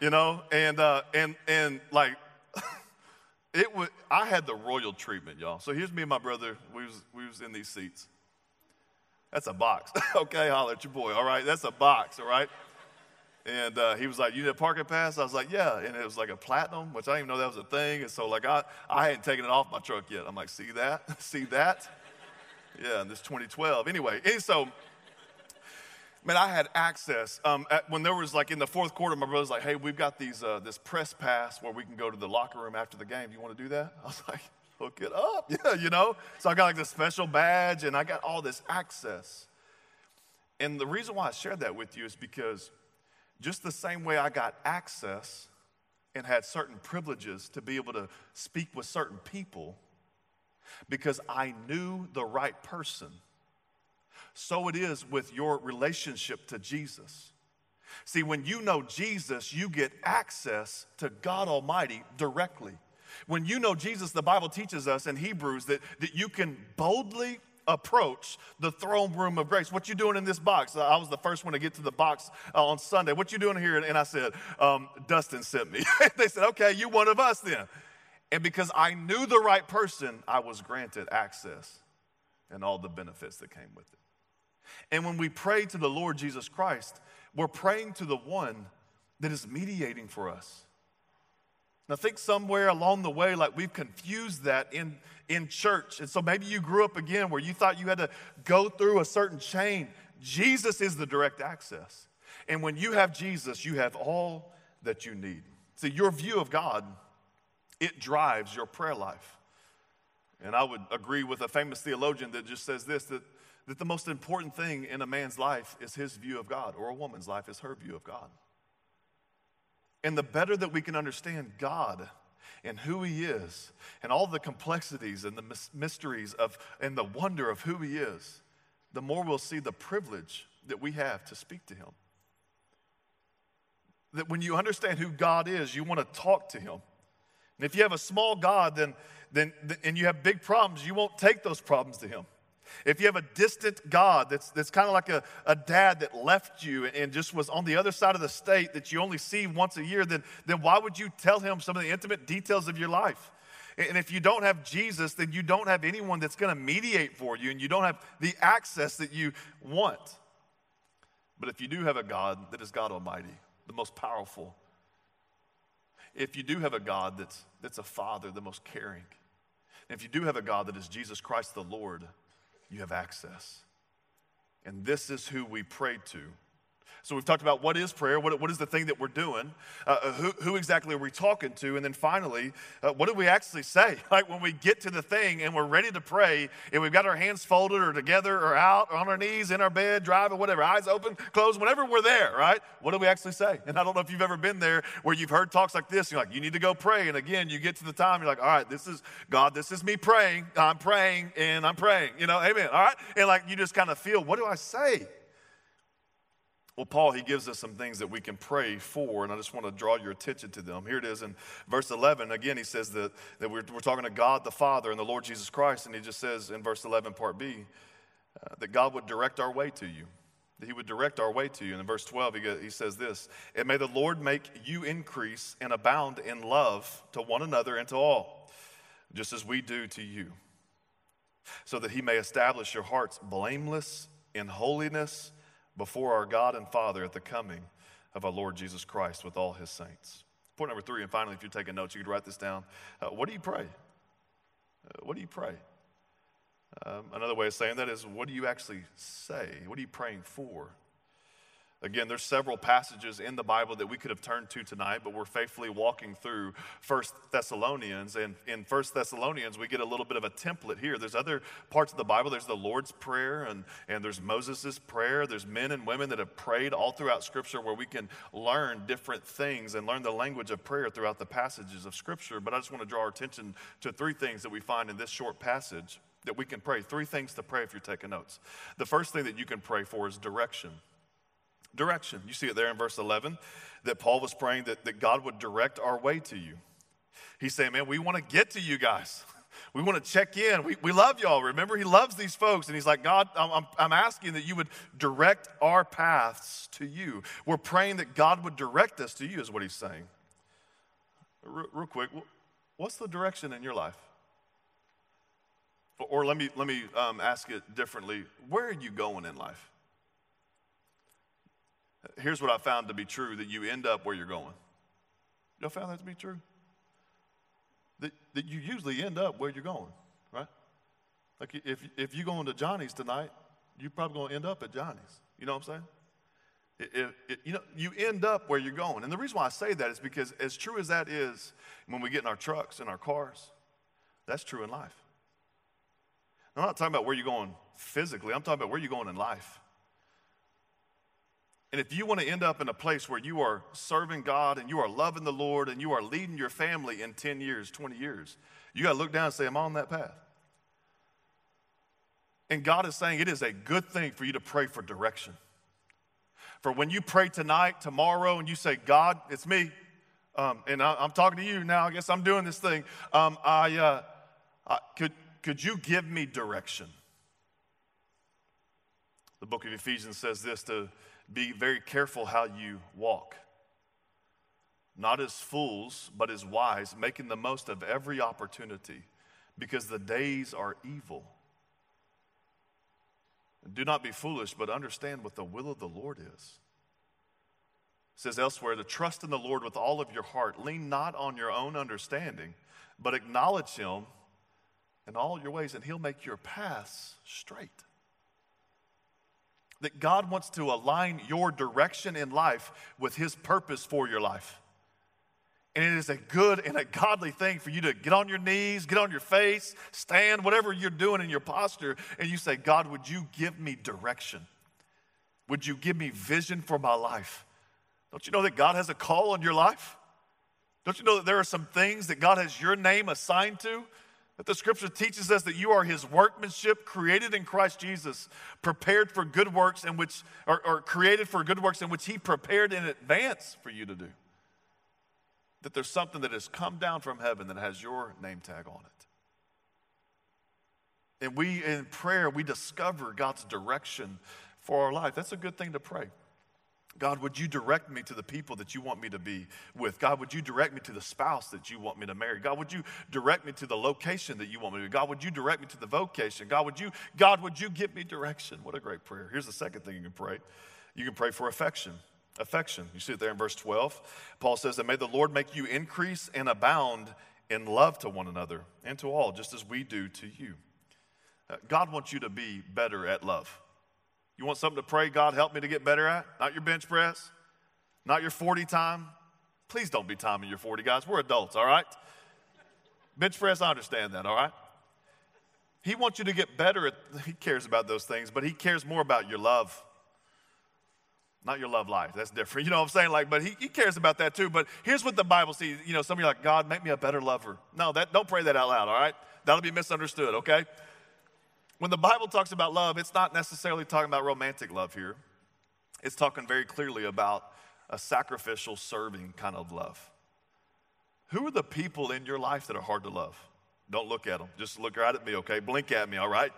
you know, and uh, and and like it was. I had the royal treatment, y'all. So here's me and my brother. We was we was in these seats. That's a box. okay, holler at your boy. All right, that's a box. All right. And uh, he was like, "You need a parking pass?" I was like, "Yeah." And it was like a platinum, which I didn't even know that was a thing. And so like I I hadn't taken it off my truck yet. I'm like, "See that? See that?" Yeah, and this 2012. Anyway, and so man, I had access. Um, at, when there was like in the fourth quarter, my brother's like, hey, we've got these, uh, this press pass where we can go to the locker room after the game. Do you want to do that? I was like, hook it up. Yeah, you know? So I got like this special badge and I got all this access. And the reason why I shared that with you is because just the same way I got access and had certain privileges to be able to speak with certain people because I knew the right person so it is with your relationship to Jesus. See, when you know Jesus, you get access to God Almighty directly. When you know Jesus, the Bible teaches us in Hebrews that, that you can boldly approach the throne room of grace. What you doing in this box? I was the first one to get to the box uh, on Sunday. What you doing here? And I said, um, Dustin sent me. they said, okay, you one of us then. And because I knew the right person, I was granted access and all the benefits that came with it. And when we pray to the Lord Jesus Christ, we're praying to the one that is mediating for us. Now, think somewhere along the way, like we've confused that in, in church. And so maybe you grew up again where you thought you had to go through a certain chain. Jesus is the direct access. And when you have Jesus, you have all that you need. See, your view of God, it drives your prayer life. And I would agree with a famous theologian that just says this that that the most important thing in a man's life is his view of God, or a woman's life is her view of God. And the better that we can understand God and who he is, and all the complexities and the mysteries of, and the wonder of who he is, the more we'll see the privilege that we have to speak to him. That when you understand who God is, you want to talk to him. And if you have a small God, then, then, and you have big problems, you won't take those problems to him. If you have a distant God that's, that's kind of like a, a dad that left you and just was on the other side of the state that you only see once a year, then, then why would you tell him some of the intimate details of your life? And if you don't have Jesus, then you don't have anyone that's going to mediate for you and you don't have the access that you want. But if you do have a God that is God Almighty, the most powerful, if you do have a God that's, that's a father, the most caring, and if you do have a God that is Jesus Christ the Lord, you have access. And this is who we pray to so we've talked about what is prayer, what, what is the thing that we're doing, uh, uh, who, who, exactly are we talking to, and then finally, uh, what do we actually say? Like when we get to the thing and we're ready to pray, and we've got our hands folded or together or out or on our knees in our bed, driving, whatever, eyes open, closed, whenever we're there, right? What do we actually say? And I don't know if you've ever been there where you've heard talks like this. You're like, you need to go pray, and again, you get to the time, you're like, all right, this is God, this is me praying. I'm praying and I'm praying. You know, amen. All right, and like you just kind of feel, what do I say? Well, Paul, he gives us some things that we can pray for, and I just want to draw your attention to them. Here it is in verse 11. Again, he says that, that we're, we're talking to God the Father and the Lord Jesus Christ, and he just says in verse 11, part B, uh, that God would direct our way to you, that he would direct our way to you. And in verse 12, he, he says this And may the Lord make you increase and abound in love to one another and to all, just as we do to you. so that he may establish your hearts blameless in holiness before our God and Father at the coming of our Lord Jesus Christ with all his saints. Point number three, and finally, if you're taking notes, you could write this down. Uh, what do you pray? Uh, what do you pray? Um, another way of saying that is, what do you actually say? What are you praying for? Again, there's several passages in the Bible that we could have turned to tonight, but we're faithfully walking through First Thessalonians. And in First Thessalonians, we get a little bit of a template here. There's other parts of the Bible. There's the Lord's Prayer, and, and there's Moses' prayer. There's men and women that have prayed all throughout Scripture where we can learn different things and learn the language of prayer throughout the passages of Scripture. But I just want to draw our attention to three things that we find in this short passage that we can pray. Three things to pray if you're taking notes. The first thing that you can pray for is direction direction. You see it there in verse 11 that Paul was praying that, that God would direct our way to you. He's saying, Man, we want to get to you guys. We want to check in. We, we love y'all. Remember, he loves these folks. And he's like, God, I'm, I'm asking that you would direct our paths to you. We're praying that God would direct us to you, is what he's saying. Real, real quick, what's the direction in your life? Or let me, let me um, ask it differently. Where are you going in life? Here's what I found to be true that you end up where you're going. Y'all found that to be true? That, that you usually end up where you're going, right? Like if, if you're going to Johnny's tonight, you're probably going to end up at Johnny's. You know what I'm saying? It, it, it, you know, you end up where you're going. And the reason why I say that is because, as true as that is when we get in our trucks and our cars, that's true in life. I'm not talking about where you're going physically, I'm talking about where you're going in life. And if you want to end up in a place where you are serving God and you are loving the Lord and you are leading your family in 10 years, 20 years, you got to look down and say, I'm on that path. And God is saying it is a good thing for you to pray for direction. For when you pray tonight, tomorrow, and you say, God, it's me, um, and I, am talking to you now, I guess I'm doing this thing. Um, I, uh, I, could, could you give me direction? The book of Ephesians says this to be very careful how you walk. Not as fools, but as wise, making the most of every opportunity because the days are evil. Do not be foolish, but understand what the will of the Lord is. It says elsewhere to trust in the Lord with all of your heart. Lean not on your own understanding, but acknowledge Him in all your ways, and He'll make your paths straight that God wants to align your direction in life with His purpose for your life. And it is a good and a godly thing for you to get on your knees, get on your face, stand, whatever you're doing in your posture, and you say, God, would you give me direction? Would you give me vision for my life? Don't you know that God has a call on your life? Don't you know that there are some things that God has your name assigned to? That the scripture teaches us that you are his workmanship created in Christ Jesus, prepared for good works in which, or, or created for good works in which he prepared in advance for you to do. That there's something that has come down from heaven that has your name tag on it. And we, in prayer, we discover God's direction for our life. That's a good thing to pray. God, would you direct me to the people that you want me to be with? God, would you direct me to the spouse that you want me to marry? God, would you direct me to the location that you want me to be? God, would you direct me to the vocation? God, would you, God, would you give me direction? What a great prayer. Here's the second thing you can pray. You can pray for affection. Affection. You see it there in verse 12. Paul says that may the Lord make you increase and abound in love to one another and to all, just as we do to you. Uh, God wants you to be better at love. You want something to pray, God, help me to get better at? Not your bench press, not your 40 time. Please don't be timing your 40, guys. We're adults, all right? Bench press, I understand that, all right? He wants you to get better at, he cares about those things, but he cares more about your love. Not your love life. That's different. You know what I'm saying? Like, but he, he cares about that too. But here's what the Bible sees. You know, some of you are like, God, make me a better lover. No, that don't pray that out loud, all right? That'll be misunderstood, okay? When the Bible talks about love, it's not necessarily talking about romantic love here. It's talking very clearly about a sacrificial, serving kind of love. Who are the people in your life that are hard to love? Don't look at them. Just look right at me, okay? Blink at me, all right?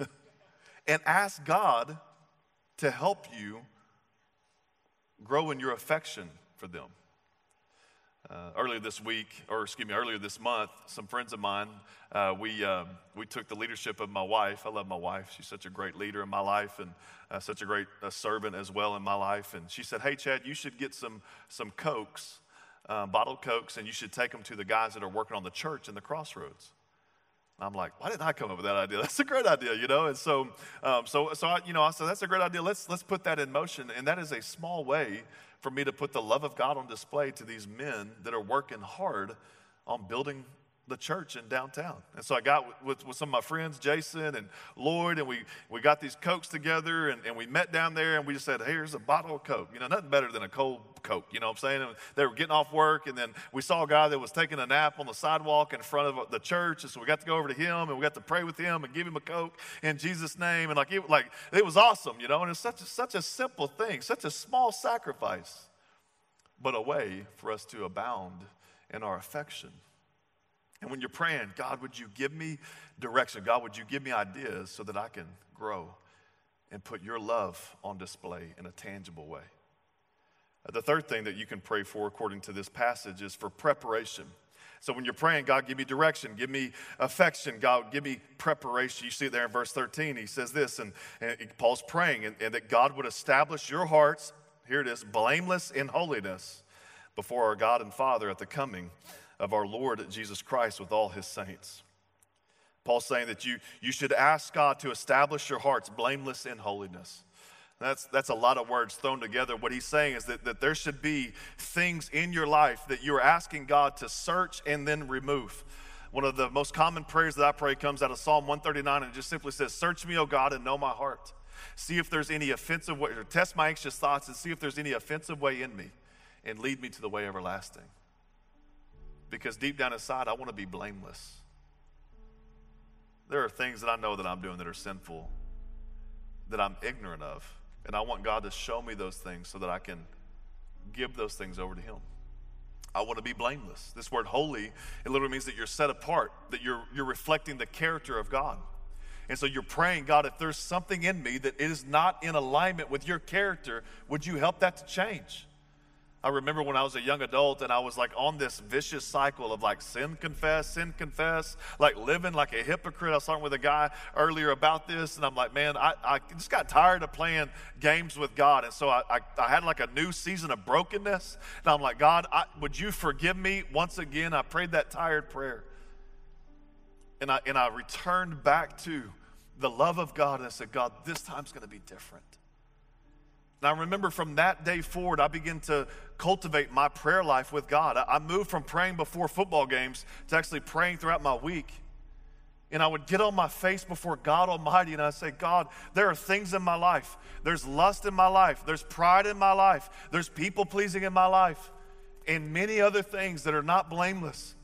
and ask God to help you grow in your affection for them. Uh, earlier this week, or excuse me, earlier this month, some friends of mine, uh, we, uh, we took the leadership of my wife. I love my wife. She's such a great leader in my life and uh, such a great uh, servant as well in my life. And she said, Hey, Chad, you should get some, some Cokes, uh, bottled Cokes, and you should take them to the guys that are working on the church in the crossroads. I'm like, why didn't I come up with that idea? That's a great idea, you know. And so, um, so, so I, you know, I said that's a great idea. Let's let's put that in motion. And that is a small way for me to put the love of God on display to these men that are working hard on building the church in downtown. And so I got with, with, some of my friends, Jason and Lloyd, and we, we got these Cokes together and, and we met down there and we just said, hey, here's a bottle of Coke. You know, nothing better than a cold Coke, you know what I'm saying? And they were getting off work and then we saw a guy that was taking a nap on the sidewalk in front of the church. And so we got to go over to him and we got to pray with him and give him a Coke in Jesus' name. And like it, like, it was awesome, you know, and it's such a, such a simple thing, such a small sacrifice, but a way for us to abound in our affection and when you're praying, God, would you give me direction? God, would you give me ideas so that I can grow and put your love on display in a tangible way? Uh, the third thing that you can pray for, according to this passage, is for preparation. So when you're praying, God, give me direction, give me affection, God, give me preparation. You see it there in verse 13. He says this, and, and Paul's praying, and, and that God would establish your hearts, here it is, blameless in holiness before our God and Father at the coming of our Lord Jesus Christ with all his saints. Paul's saying that you, you should ask God to establish your hearts blameless in holiness. That's, that's a lot of words thrown together. What he's saying is that, that there should be things in your life that you're asking God to search and then remove. One of the most common prayers that I pray comes out of Psalm 139 and it just simply says, Search me, O God, and know my heart. See if there's any offensive way, or test my anxious thoughts and see if there's any offensive way in me, and lead me to the way everlasting because deep down inside, I want to be blameless. There are things that I know that I'm doing that are sinful, that I'm ignorant of. And I want God to show me those things so that I can give those things over to Him. I want to be blameless. This word holy, it literally means that you're set apart, that you're, you're reflecting the character of God. And so you're praying, God, if there's something in me that is not in alignment with your character, would you help that to change? I remember when I was a young adult and I was like on this vicious cycle of like sin confess, sin confess, like living like a hypocrite. I was talking with a guy earlier about this, and I'm like, man, I, I just got tired of playing games with God. And so I, I, I had like a new season of brokenness. And I'm like, God, I, would you forgive me once again? I prayed that tired prayer. And I, and I returned back to the love of God and I said, God, this time's going to be different. And I remember from that day forward, I began to cultivate my prayer life with God. I moved from praying before football games to actually praying throughout my week. And I would get on my face before God Almighty and I'd say, God, there are things in my life. There's lust in my life. There's pride in my life. There's people pleasing in my life. And many other things that are not blameless,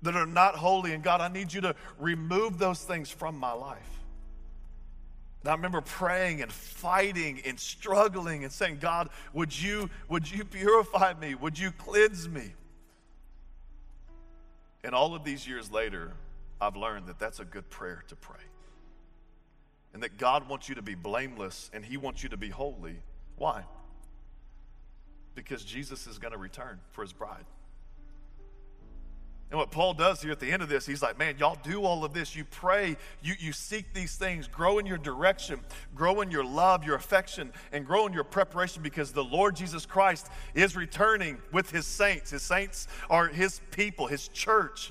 that are not holy. And God, I need you to remove those things from my life. And I remember praying and fighting and struggling and saying, God, would you, would you purify me? Would you cleanse me? And all of these years later, I've learned that that's a good prayer to pray. And that God wants you to be blameless and He wants you to be holy. Why? Because Jesus is going to return for His bride. And what Paul does here at the end of this, he's like, man, y'all do all of this. You pray, you, you seek these things, grow in your direction, grow in your love, your affection, and grow in your preparation because the Lord Jesus Christ is returning with his saints. His saints are his people, his church.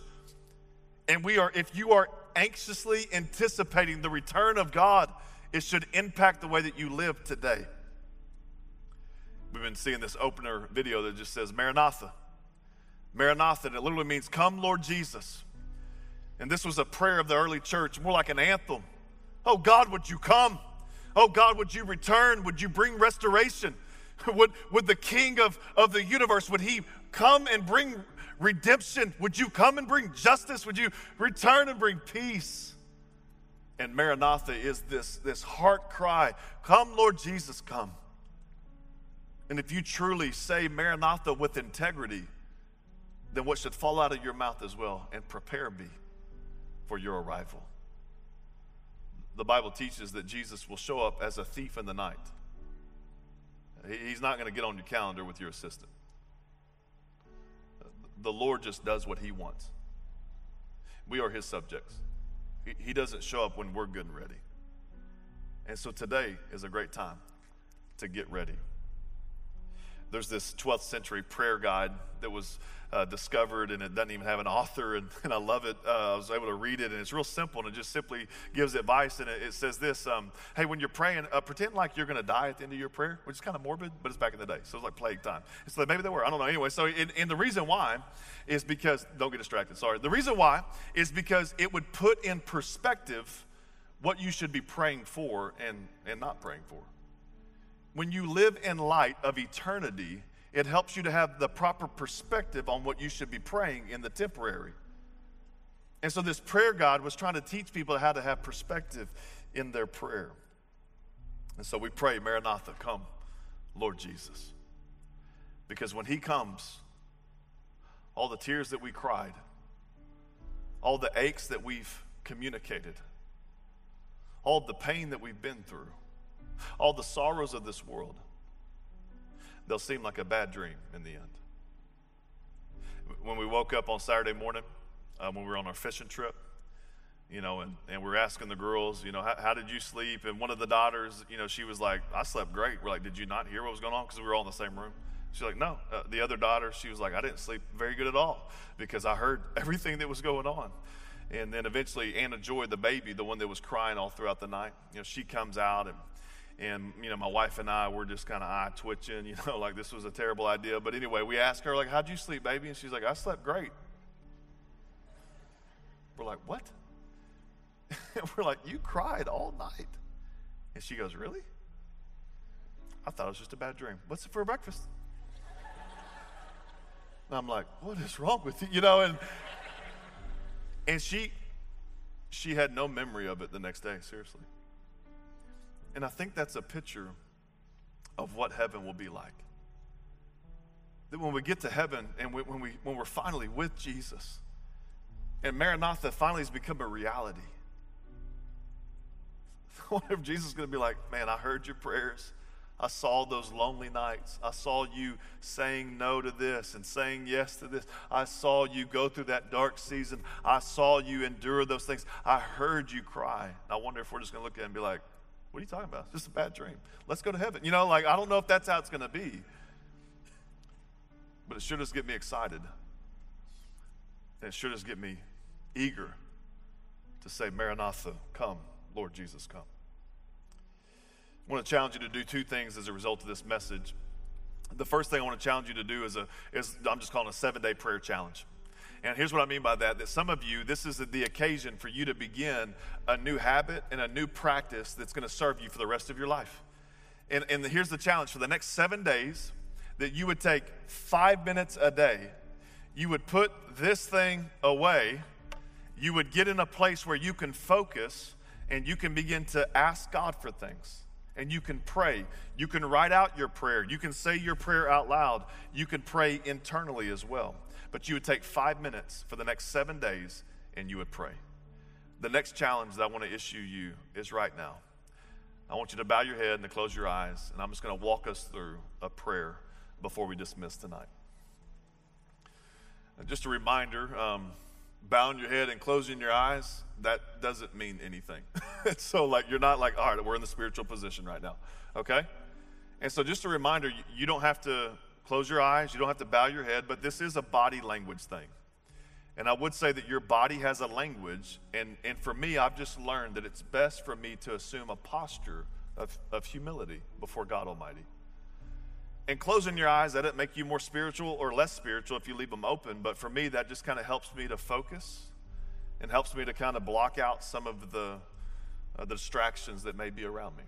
And we are, if you are anxiously anticipating the return of God, it should impact the way that you live today. We've been seeing this opener video that just says, Maranatha. Maranatha, it literally means, Come, Lord Jesus. And this was a prayer of the early church, more like an anthem. Oh God, would you come? Oh God, would you return? Would you bring restoration? Would, would the King of, of the universe, would he come and bring redemption? Would you come and bring justice? Would you return and bring peace? And Maranatha is this, this heart cry Come, Lord Jesus, come. And if you truly say Maranatha with integrity, then what should fall out of your mouth as well and prepare me for your arrival. The Bible teaches that Jesus will show up as a thief in the night. He's not going to get on your calendar with your assistant. the Lord just does what He wants. We are His subjects. He, doesn't show up when we're good and ready. And so today is a great time to get ready. There's this 12th century prayer guide that was uh, discovered, and it doesn't even have an author, and, and I love it. Uh, I was able to read it, and it's real simple, and it just simply gives advice. And it, it says this um, Hey, when you're praying, uh, pretend like you're going to die at the end of your prayer, which is kind of morbid, but it's back in the day. So it's like plague time. So maybe they were. I don't know. Anyway, so, and, and the reason why is because, don't get distracted, sorry. The reason why is because it would put in perspective what you should be praying for and, and not praying for. When you live in light of eternity, it helps you to have the proper perspective on what you should be praying in the temporary. And so, this prayer God was trying to teach people how to have perspective in their prayer. And so, we pray, Maranatha, come, Lord Jesus. Because when He comes, all the tears that we cried, all the aches that we've communicated, all the pain that we've been through, all the sorrows of this world, they'll seem like a bad dream in the end. When we woke up on Saturday morning, uh, when we were on our fishing trip, you know, and, and we are asking the girls, you know, how, how, did you sleep? And one of the daughters, you know, she was like, I slept great. We're like, did you not hear what was going on? Because we were all in the same room. She's like, no. Uh, the other daughter, she was like, I didn't sleep very good at all because I heard everything that was going on. And then eventually, Anna Joy, the baby, the one that was crying all throughout the night, you know, she comes out and and you know my wife and i were just kind of eye twitching you know like this was a terrible idea. But anyway we asked her like how'd you sleep baby? And she's like i slept great. We're like what? We're like you cried all night. And she goes really? I thought it was just a bad dream. What's it for breakfast? And i'm like what is wrong with you? You know and and she she had no memory of it the next day seriously and I think that's a picture of what heaven will be like. That when we get to heaven and we, when, we, when we're finally with Jesus, and Maranatha finally has become a reality. I wonder if Jesus is going to be like, man, I heard your prayers. I saw those lonely nights. I saw you saying no to this and saying yes to this. I saw you go through that dark season. I saw you endure those things. I heard you cry. I wonder if we're just going to look at it and be like, what are you talking about? It's just a bad dream. Let's go to heaven. You know, like, I don't know if that's how it's going to be, but it sure does get me excited. And it sure does get me eager to say, Maranatha, come, Lord Jesus, come. I want to challenge you to do two things as a result of this message. The first thing I want to challenge you to do is, a, is I'm just calling a seven day prayer challenge. And here's what I mean by that that some of you, this is the occasion for you to begin a new habit and a new practice that's going to serve you for the rest of your life. And, and here's the challenge for the next seven days that you would take five minutes a day, you would put this thing away, you would get in a place where you can focus and you can begin to ask God for things and you can pray. You can write out your prayer. You can say your prayer out loud. You can pray internally as well. But you would take five minutes for the next seven days and you would pray. The next challenge that I want to issue you is right now. I want you to bow your head and to close your eyes, and I'm just going to walk us through a prayer before we dismiss tonight. And just a reminder um, bowing your head and closing your eyes, that doesn't mean anything. so, like, you're not like, all right, we're in the spiritual position right now, okay? And so, just a reminder you don't have to close your eyes, you don't have to bow your head, but this is a body language thing. And I would say that your body has a language, and, and for me, I've just learned that it's best for me to assume a posture of, of humility before God Almighty. And closing your eyes, that doesn't make you more spiritual or less spiritual if you leave them open, but for me, that just kind of helps me to focus and helps me to kind of block out some of the, uh, the distractions that may be around me.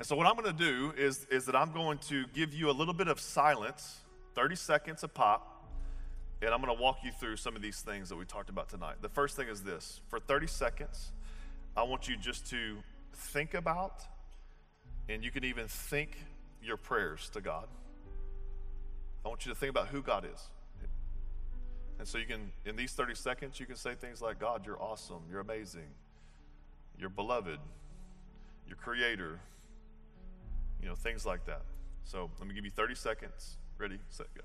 And so, what I'm going to do is, is that I'm going to give you a little bit of silence, 30 seconds a pop, and I'm going to walk you through some of these things that we talked about tonight. The first thing is this for 30 seconds, I want you just to think about, and you can even think your prayers to God. I want you to think about who God is. And so you can, in these 30 seconds, you can say things like, God, you're awesome, you're amazing, you're beloved, you're creator, you know, things like that. So let me give you 30 seconds. Ready, set, go.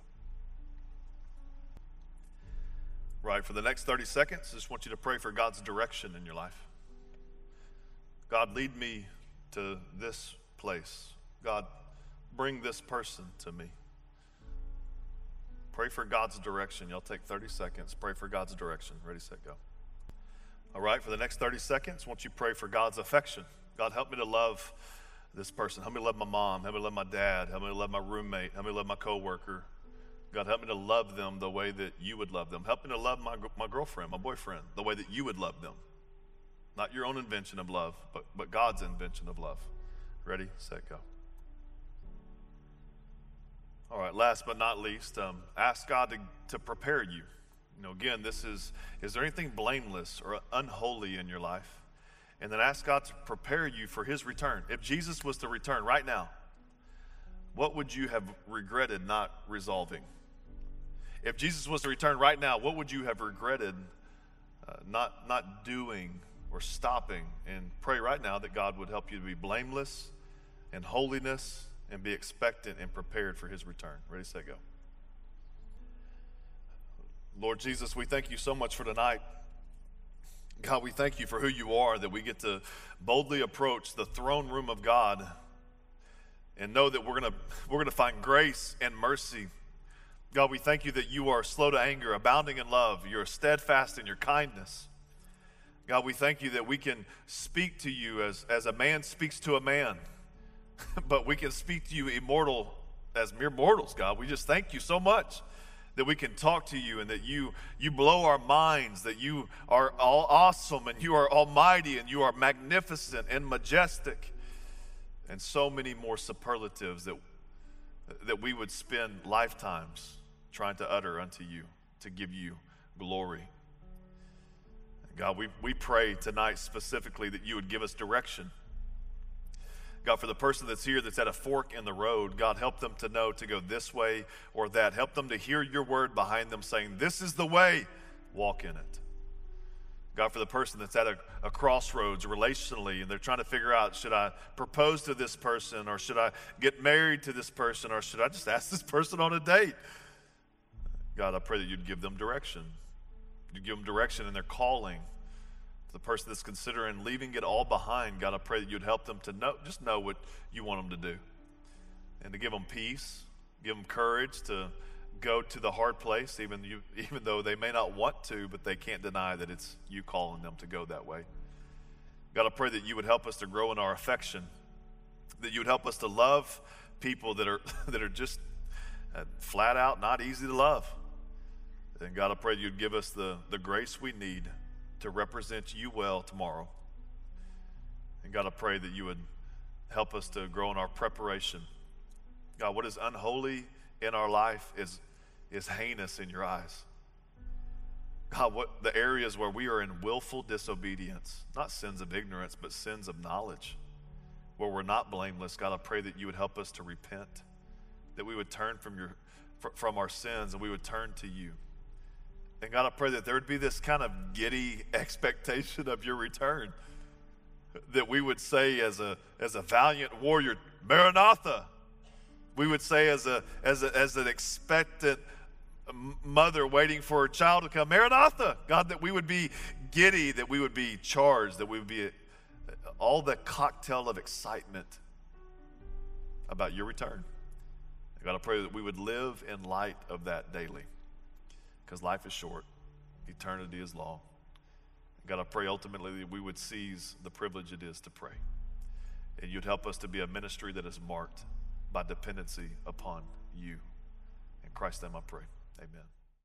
Right, for the next 30 seconds, I just want you to pray for God's direction in your life. God, lead me to this place. God, bring this person to me. Pray for God's direction. Y'all take 30 seconds. Pray for God's direction. Ready, set, go. All right, for the next 30 seconds, won't you pray for God's affection? God, help me to love this person. Help me love my mom. Help me love my dad. Help me love my roommate. Help me love my coworker. God, help me to love them the way that you would love them. Help me to love my, my girlfriend, my boyfriend, the way that you would love them. Not your own invention of love, but, but God's invention of love. Ready, set, go. All right, last but not least, um, ask God to, to prepare you. You know, again, this is, is there anything blameless or unholy in your life? And then ask God to prepare you for his return. If Jesus was to return right now, what would you have regretted not resolving? If Jesus was to return right now, what would you have regretted uh, not, not doing or stopping? And pray right now that God would help you to be blameless and holiness and be expectant and prepared for his return. Ready, set, go. Lord Jesus, we thank you so much for tonight. God, we thank you for who you are, that we get to boldly approach the throne room of God and know that we're going to we're going to find grace and mercy God, we thank you that you are slow to anger, abounding in love. You're steadfast in your kindness. God, we thank you that we can speak to you as, as a man speaks to a man, but we can speak to you immortal as mere mortals, God. We just thank you so much that we can talk to you and that you you blow our minds that you are all awesome and you are almighty and you are magnificent and majestic and so many more superlatives that that we would spend lifetimes trying to utter unto you to give you glory. God, we, we pray tonight specifically that you would give us direction. God, for the person that's here that's at a fork in the road, God, help them to know to go this way or that. Help them to hear your word behind them saying, This is the way, walk in it. God, for the person that's at a, a, crossroads relationally and they're trying to figure out should I propose to this person or should I get married to this person or should I just ask this person on a date? God, I pray that you'd give them direction. You'd give them direction in their calling. The person that's considering leaving it all behind, God, I pray that you'd help them to know, just know what you want them to do. And to give them peace, give them courage to go to the hard place, even, you, even though they may not want to, but they can't deny that it's you calling them to go that way. God, I pray that you would help us to grow in our affection, that you would help us to love people that are, that are just uh, flat out not easy to love. And God, I pray you'd give us the, the grace we need to represent you well tomorrow. And God, I pray that you would help us to grow in our preparation. God, what is unholy in our life is, is heinous in your eyes. God, what the areas where we are in willful disobedience, not sins of ignorance, but sins of knowledge, where we're not blameless, God, I pray that you would help us to repent, that we would turn from your from our sins and we would turn to you. And God, I pray that there would be this kind of giddy expectation of your return. That we would say as a, as a valiant warrior, Maranatha. We would say as, a, as, a, as an expectant mother waiting for her child to come, Maranatha. God, that we would be giddy, that we would be charged, that we would be uh, all the cocktail of excitement about your return. God, I pray that we would live in light of that daily because life is short, eternity is long. God, I pray ultimately that we would seize the privilege it is to pray. And you'd help us to be a ministry that is marked by dependency upon you. In Christ's name I pray. Amen.